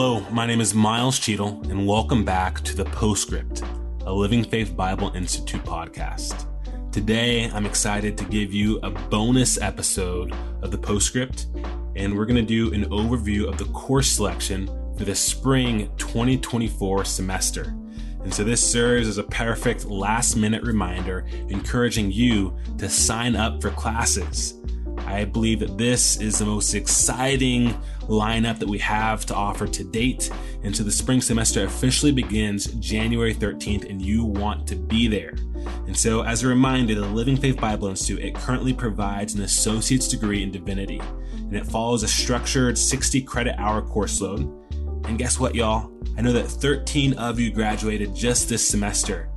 Hello, my name is Myles Cheadle, and welcome back to the Postscript, a Living Faith Bible Institute podcast. Today, I'm excited to give you a bonus episode of the Postscript, and we're going to do an overview of the course selection for the spring 2024 semester. And so this serves as a perfect last minute reminder encouraging you to sign up for classes. I believe that this is the most exciting lineup that we have to offer to date. And so the spring semester officially begins January 13th, and you want to be there. And so, as a reminder, the Living Faith Bible Institute, it currently provides an associate's degree in divinity, and it follows a structured 60 credit hour course load. And guess what, y'all? I know that 13 of you graduated just this semester.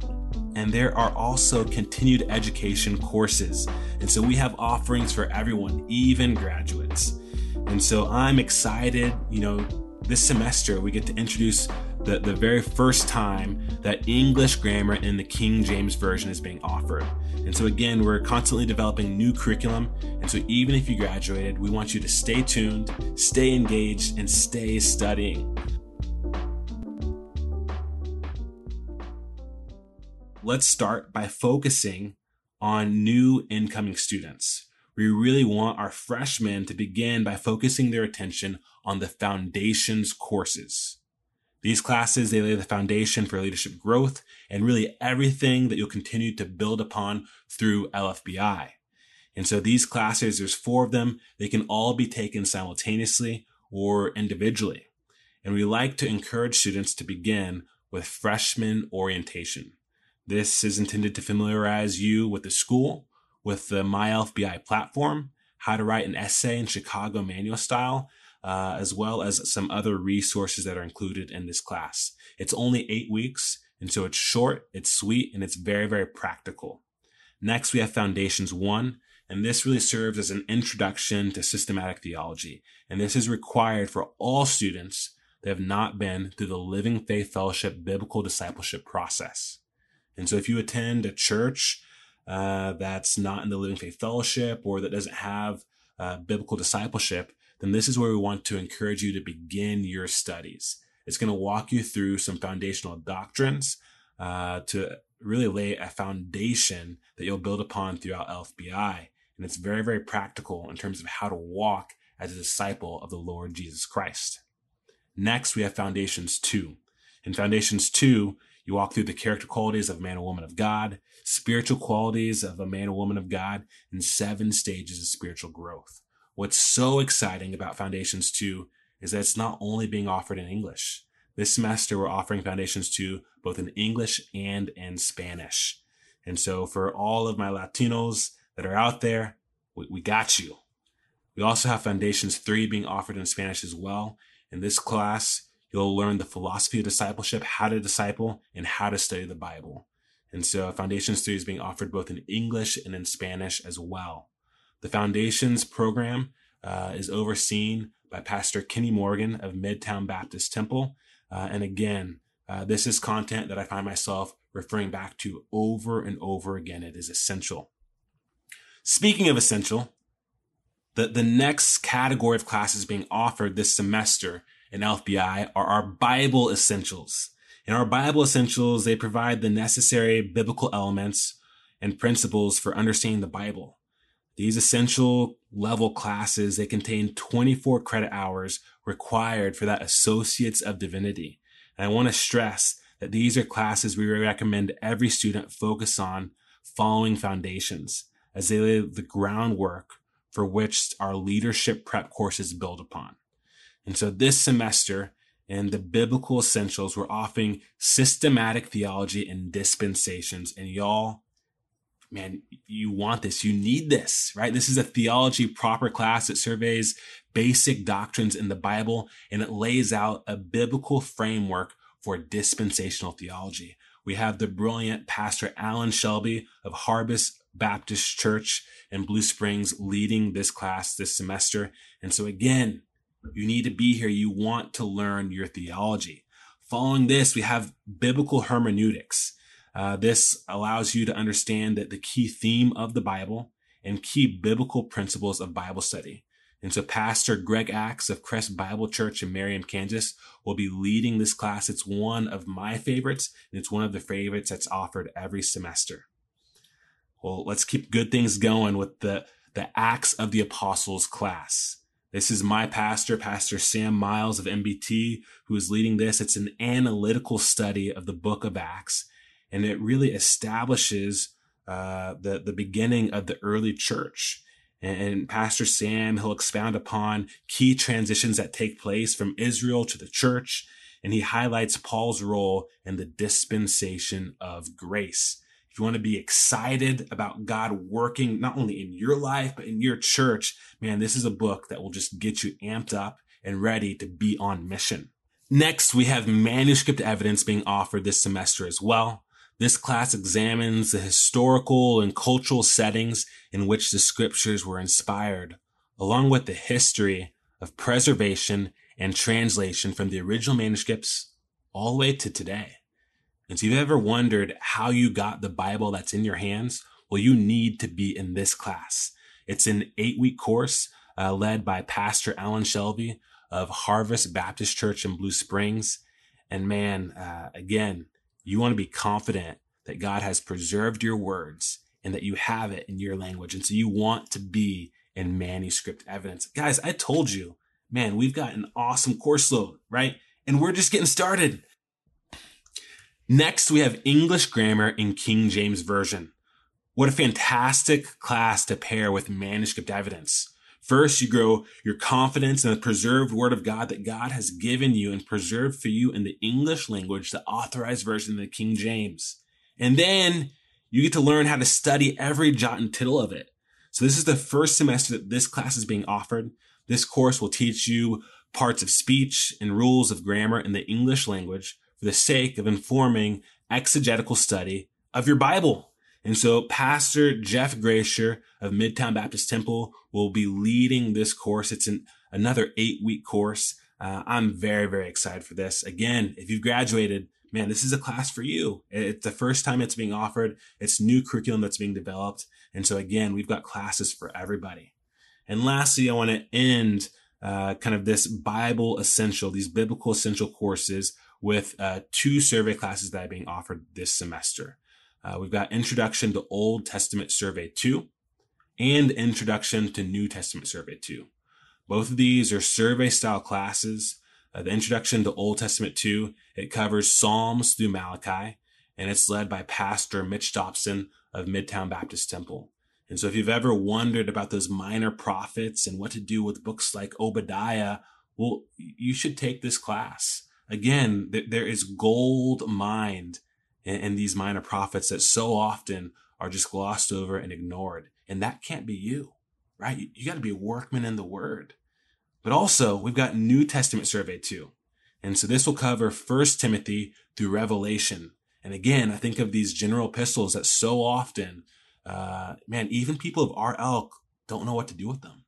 And there are also continued education courses. And so we have offerings for everyone, even graduates. And so I'm excited, you know, this semester we get to introduce the, the very first time that English grammar in the King James Version is being offered. And so again, we're constantly developing new curriculum. And so even if you graduated, we want you to stay tuned, stay engaged, and stay studying. Let's start by focusing on new incoming students we really want our freshmen to begin by focusing their attention on the foundations courses. These classes, they lay the foundation for leadership growth and really everything that you'll continue to build upon through LFBI. And so these classes, there's four of them. They can all be taken simultaneously or individually. And we like to encourage students to begin with freshman orientation. This is intended to familiarize you with the school with the MyLFBI platform, how to write an essay in Chicago manual style, uh, as well as some other resources that are included in this class. It's only eight weeks, and so it's short, it's sweet, and it's very, very practical. Next, we have Foundations 1, and this really serves as an introduction to systematic theology. And this is required for all students that have not been through the Living Faith Fellowship biblical discipleship process. And so if you attend a church uh, that's not in the Living Faith Fellowship or that doesn't have uh, biblical discipleship, then this is where we want to encourage you to begin your studies. It's going to walk you through some foundational doctrines uh, to really lay a foundation that you'll build upon throughout LFBI. And it's very, very practical in terms of how to walk as a disciple of the Lord Jesus Christ. Next, we have Foundations 2. In Foundations 2, you walk through the character qualities of a man or woman of God, spiritual qualities of a man or woman of God, and seven stages of spiritual growth. What's so exciting about Foundations 2 is that it's not only being offered in English. This semester, we're offering Foundations 2 both in English and in Spanish. And so for all of my Latinos that are out there, we, we got you. We also have Foundations 3 being offered in Spanish as well. In this class, You'll learn the philosophy of discipleship, how to disciple, and how to study the Bible. And so Foundations 3 is being offered both in English and in Spanish as well. The Foundations program uh, is overseen by Pastor Kenny Morgan of Midtown Baptist Temple. Uh, and again, uh, this is content that I find myself referring back to over and over again. It is essential. Speaking of essential, the, the next category of classes being offered this semester in LFBI are our Bible essentials. In our Bible essentials, they provide the necessary biblical elements and principles for understanding the Bible. These essential level classes, they contain 24 credit hours required for that Associates of Divinity. And I want to stress that these are classes we recommend every student focus on following foundations as they lay the groundwork for which our leadership prep courses build upon. And so this semester in the biblical essentials, we're offering systematic theology and dispensations. And y'all, man, you want this. You need this, right? This is a theology proper class that surveys basic doctrines in the Bible and it lays out a biblical framework for dispensational theology. We have the brilliant Pastor Alan Shelby of Harvest Baptist Church in Blue Springs leading this class this semester. And so again, you need to be here. You want to learn your theology. Following this, we have biblical hermeneutics. Uh, this allows you to understand that the key theme of the Bible and key biblical principles of Bible study. And so Pastor Greg Axe of Crest Bible Church in Merriam, Kansas will be leading this class. It's one of my favorites, and it's one of the favorites that's offered every semester. Well, let's keep good things going with the, the Acts of the Apostles class. This is my pastor, Pastor Sam Miles of MBT, who is leading this. It's an analytical study of the book of Acts, and it really establishes uh, the, the beginning of the early church and Pastor Sam, he'll expound upon key transitions that take place from Israel to the church. And he highlights Paul's role in the dispensation of grace. If you want to be excited about God working not only in your life, but in your church, man, this is a book that will just get you amped up and ready to be on mission. Next, we have manuscript evidence being offered this semester as well. This class examines the historical and cultural settings in which the scriptures were inspired, along with the history of preservation and translation from the original manuscripts all the way to today. And so, if you've ever wondered how you got the Bible that's in your hands, well, you need to be in this class. It's an eight week course uh, led by Pastor Alan Shelby of Harvest Baptist Church in Blue Springs. And man, uh, again, you want to be confident that God has preserved your words and that you have it in your language. And so you want to be in manuscript evidence. Guys, I told you, man, we've got an awesome course load, right? And we're just getting started. Next, we have English grammar in King James Version. What a fantastic class to pair with manuscript evidence. First, you grow your confidence in the preserved word of God that God has given you and preserved for you in the English language, the authorized version of the King James. And then you get to learn how to study every jot and tittle of it. So this is the first semester that this class is being offered. This course will teach you parts of speech and rules of grammar in the English language for the sake of informing exegetical study of your Bible. And so Pastor Jeff Grasher of Midtown Baptist Temple will be leading this course. It's an, another eight week course. Uh, I'm very, very excited for this. Again, if you've graduated, man, this is a class for you. It's the first time it's being offered. It's new curriculum that's being developed. And so again, we've got classes for everybody. And lastly, I want to end uh, kind of this Bible essential, these biblical essential courses with uh, two survey classes that are being offered this semester. Uh, we've got Introduction to Old Testament Survey 2 and Introduction to New Testament Survey 2. Both of these are survey style classes. Uh, the Introduction to Old Testament 2, it covers Psalms through Malachi, and it's led by Pastor Mitch Dobson of Midtown Baptist Temple. And so if you've ever wondered about those minor prophets and what to do with books like Obadiah, well, you should take this class. Again, there is gold mined in these minor prophets that so often are just glossed over and ignored. And that can't be you, right? You, you got to be a workman in the word. But also, we've got New Testament survey too. And so this will cover First Timothy through Revelation. And again, I think of these general epistles that so often, uh, man, even people of our elk don't know what to do with them.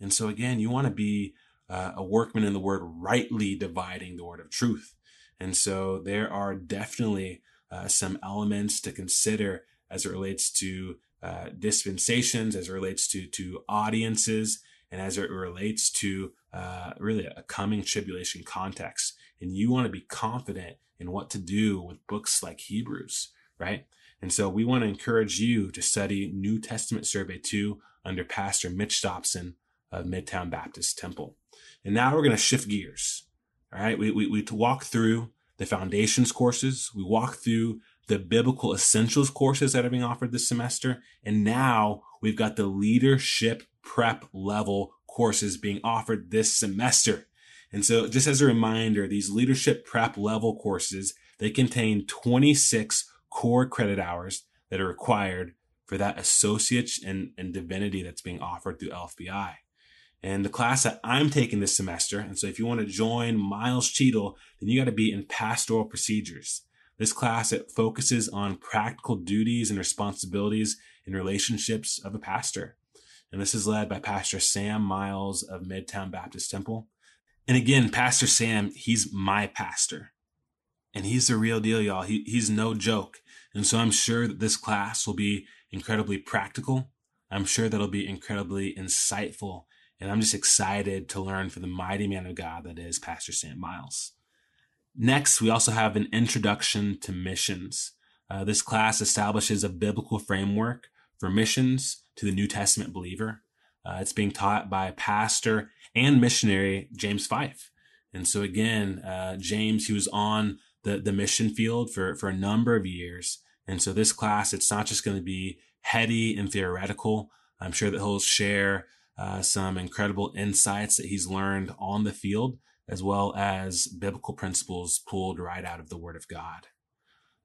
And so again, you want to be uh, a workman in the word, rightly dividing the word of truth. And so there are definitely uh, some elements to consider as it relates to uh, dispensations, as it relates to to audiences, and as it relates to uh, really a coming tribulation context. And you want to be confident in what to do with books like Hebrews, right? And so we want to encourage you to study New Testament Survey 2 under Pastor Mitch Dobson of Midtown Baptist Temple. And now we're going to shift gears. All right. We, we, we walk through the foundations courses. We walk through the biblical essentials courses that are being offered this semester. And now we've got the leadership prep level courses being offered this semester. And so just as a reminder, these leadership prep level courses, they contain 26 core credit hours that are required for that associates and, and divinity that's being offered through LFBI and the class that I'm taking this semester. And so if you want to join Myles Cheadle, then you got to be in pastoral procedures. This class, it focuses on practical duties and responsibilities in relationships of a pastor. And this is led by Pastor Sam Miles of Midtown Baptist Temple. And again, Pastor Sam, he's my pastor. And he's the real deal, y'all. He, he's no joke. And so I'm sure that this class will be incredibly practical. I'm sure that it'll be incredibly insightful And I'm just excited to learn from the mighty man of God that is Pastor Sam Miles. Next, we also have an introduction to missions. Uh, this class establishes a biblical framework for missions to the New Testament believer. Uh, it's being taught by pastor and missionary James Fife. And so again, uh, James, he was on the, the mission field for, for a number of years. And so this class, it's not just going to be heady and theoretical. I'm sure that he'll share uh, some incredible insights that he's learned on the field, as well as biblical principles pulled right out of the Word of God.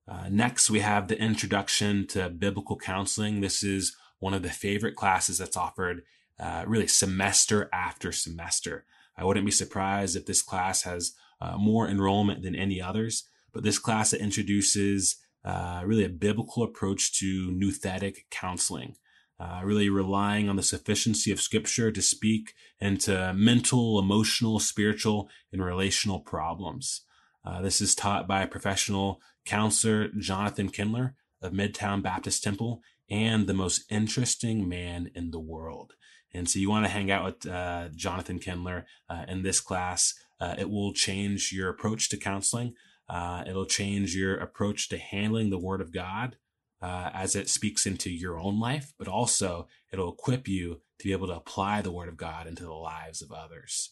Uh, next, we have the introduction to biblical counseling. This is one of the favorite classes that's offered uh, really semester after semester. I wouldn't be surprised if this class has uh, more enrollment than any others, but this class that introduces uh, really a biblical approach to nouthetic counseling, uh, really relying on the sufficiency of scripture to speak into mental, emotional, spiritual, and relational problems. Uh, this is taught by professional counselor Jonathan Kindler of Midtown Baptist Temple and the most interesting man in the world. And so you want to hang out with uh, Jonathan Kindler uh, in this class. Uh, it will change your approach to counseling. Uh, it'll change your approach to handling the Word of God uh, as it speaks into your own life, but also it'll equip you to be able to apply the Word of God into the lives of others.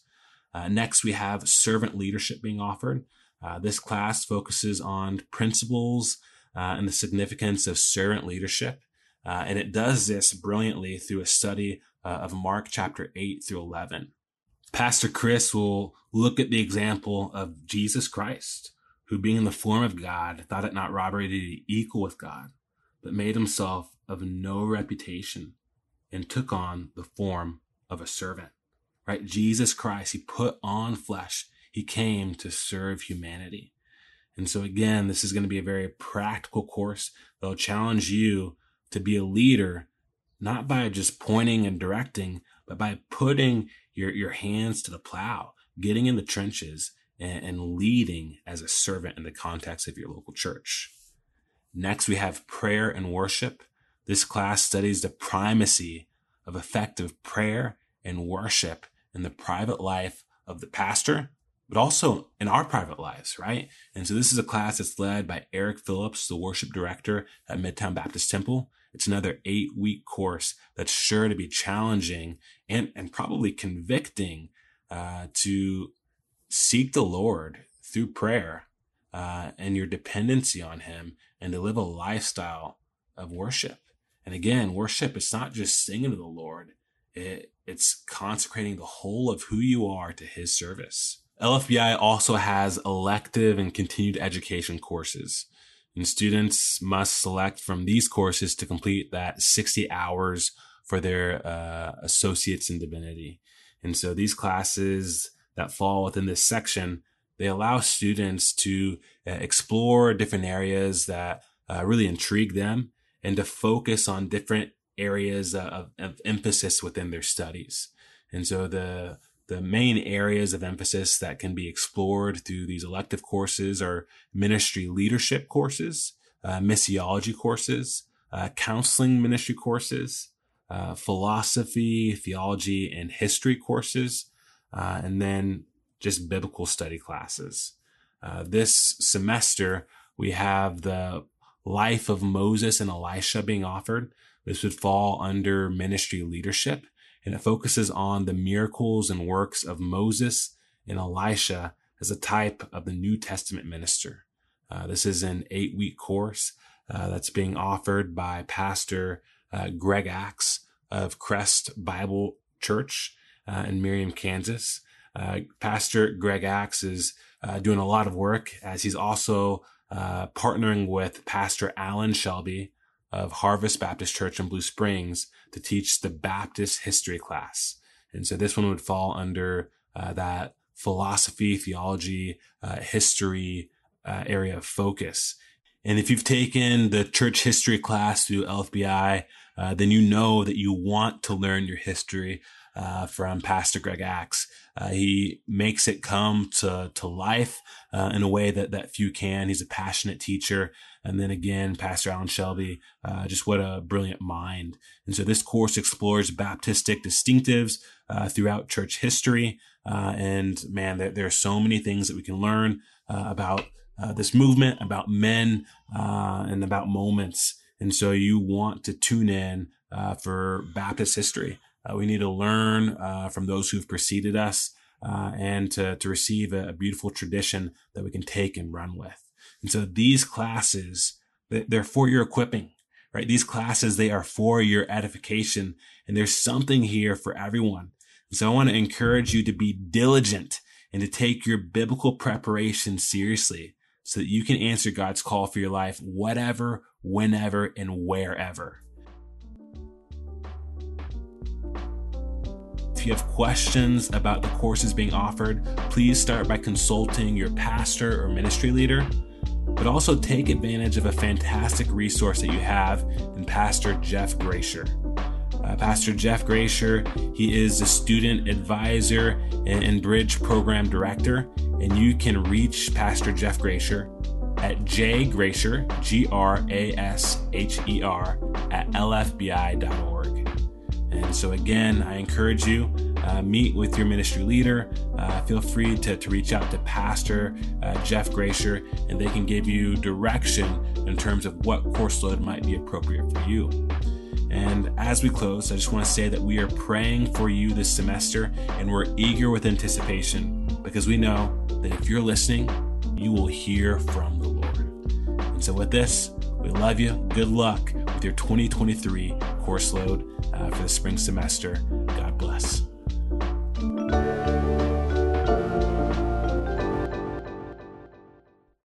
Uh, next, we have servant leadership being offered. this class focuses on principles and the significance of servant leadership. Uh, and it does this brilliantly through a study uh, of Mark chapter 8 through 11. Pastor Chris will look at the example of Jesus Christ, who being in the form of God, thought it not robbery to be equal with God, but made himself of no reputation and took on the form of a servant. Right? Jesus Christ, he put on flesh. He came to serve humanity. And so again, this is going to be a very practical course that'll challenge you to be a leader, not by just pointing and directing, but by putting your, your hands to the plow, getting in the trenches and, and leading as a servant in the context of your local church. Next, we have prayer and worship. This class studies the primacy of effective prayer and worship in the private life of the pastor, but also in our private lives, right? And so this is a class that's led by Eric Phillips, the worship director at Midtown Baptist Temple. It's another eight week course that's sure to be challenging and, and probably convicting uh, to seek the Lord through prayer uh, and your dependency on Him and to live a lifestyle of worship. And again, worship is not just singing to the Lord, it, it's consecrating the whole of who you are to His service. LFBI also has elective and continued education courses and students must select from these courses to complete that 60 hours for their uh, associates in divinity. And so these classes that fall within this section, they allow students to uh, explore different areas that uh, really intrigue them and to focus on different areas of, of emphasis within their studies. And so the the main areas of emphasis that can be explored through these elective courses are ministry leadership courses, uh, missiology courses, uh, counseling ministry courses, uh, philosophy, theology, and history courses, uh, and then just biblical study classes. Uh, this semester, we have the life of Moses and Elisha being offered. This would fall under ministry leadership and it focuses on the miracles and works of Moses and Elisha as a type of the New Testament minister. Uh, this is an eight week course uh, that's being offered by Pastor uh, Greg Axe of Crest Bible Church uh, in Merriam, Kansas. Uh, Pastor Greg Axe is uh, doing a lot of work as he's also partnering with Pastor Alan Shelby of Harvest Baptist Church in Blue Springs to teach the Baptist history class. And so this one would fall under uh, that philosophy, theology, uh, history uh, area of focus. And if you've taken the church history class through LFBI, uh, then you know that you want to learn your history uh, from Pastor Greg Axe. Uh, he makes it come to, to life uh, in a way that, that few can. He's a passionate teacher. And then again, Pastor Alan Shelby, uh, just what a brilliant mind. And so this course explores Baptistic distinctives uh, throughout church history. Uh, and man, there, there, are so many things that we can learn uh, about this movement, about men, and about moments. And so you want to tune in for Baptist history. Uh, we need to learn uh, from those who've preceded us uh, and to, to receive a, a, beautiful tradition that we can take and run with. And so these classes, they're for your equipping, right? These classes, they are for your edification. And there's something here for everyone. And so I want to encourage you to be diligent and to take your biblical preparation seriously so that you can answer God's call for your life, whatever, whenever, and wherever. If you have questions about the courses being offered, please start by consulting your pastor or ministry leader. But also take advantage of a fantastic resource that you have in Pastor Jeff Grasher. Uh, Pastor Jeff Grasher, he is a student advisor and, and bridge program director, and you can reach Pastor Jeff Grasher at jgrasher, G R A S H E R, at lfbi.org. And so, again, I encourage you uh, meet with your ministry leader. Uh, feel free to, to reach out to Pastor uh, Jeff Grasher, and they can give you direction in terms of what course load might be appropriate for you. And as we close, I just want to say that we are praying for you this semester, and we're eager with anticipation because we know that if you're listening, you will hear from the Lord. And so, with this, we love you. Good luck with your 2023 course load uh, for the spring semester.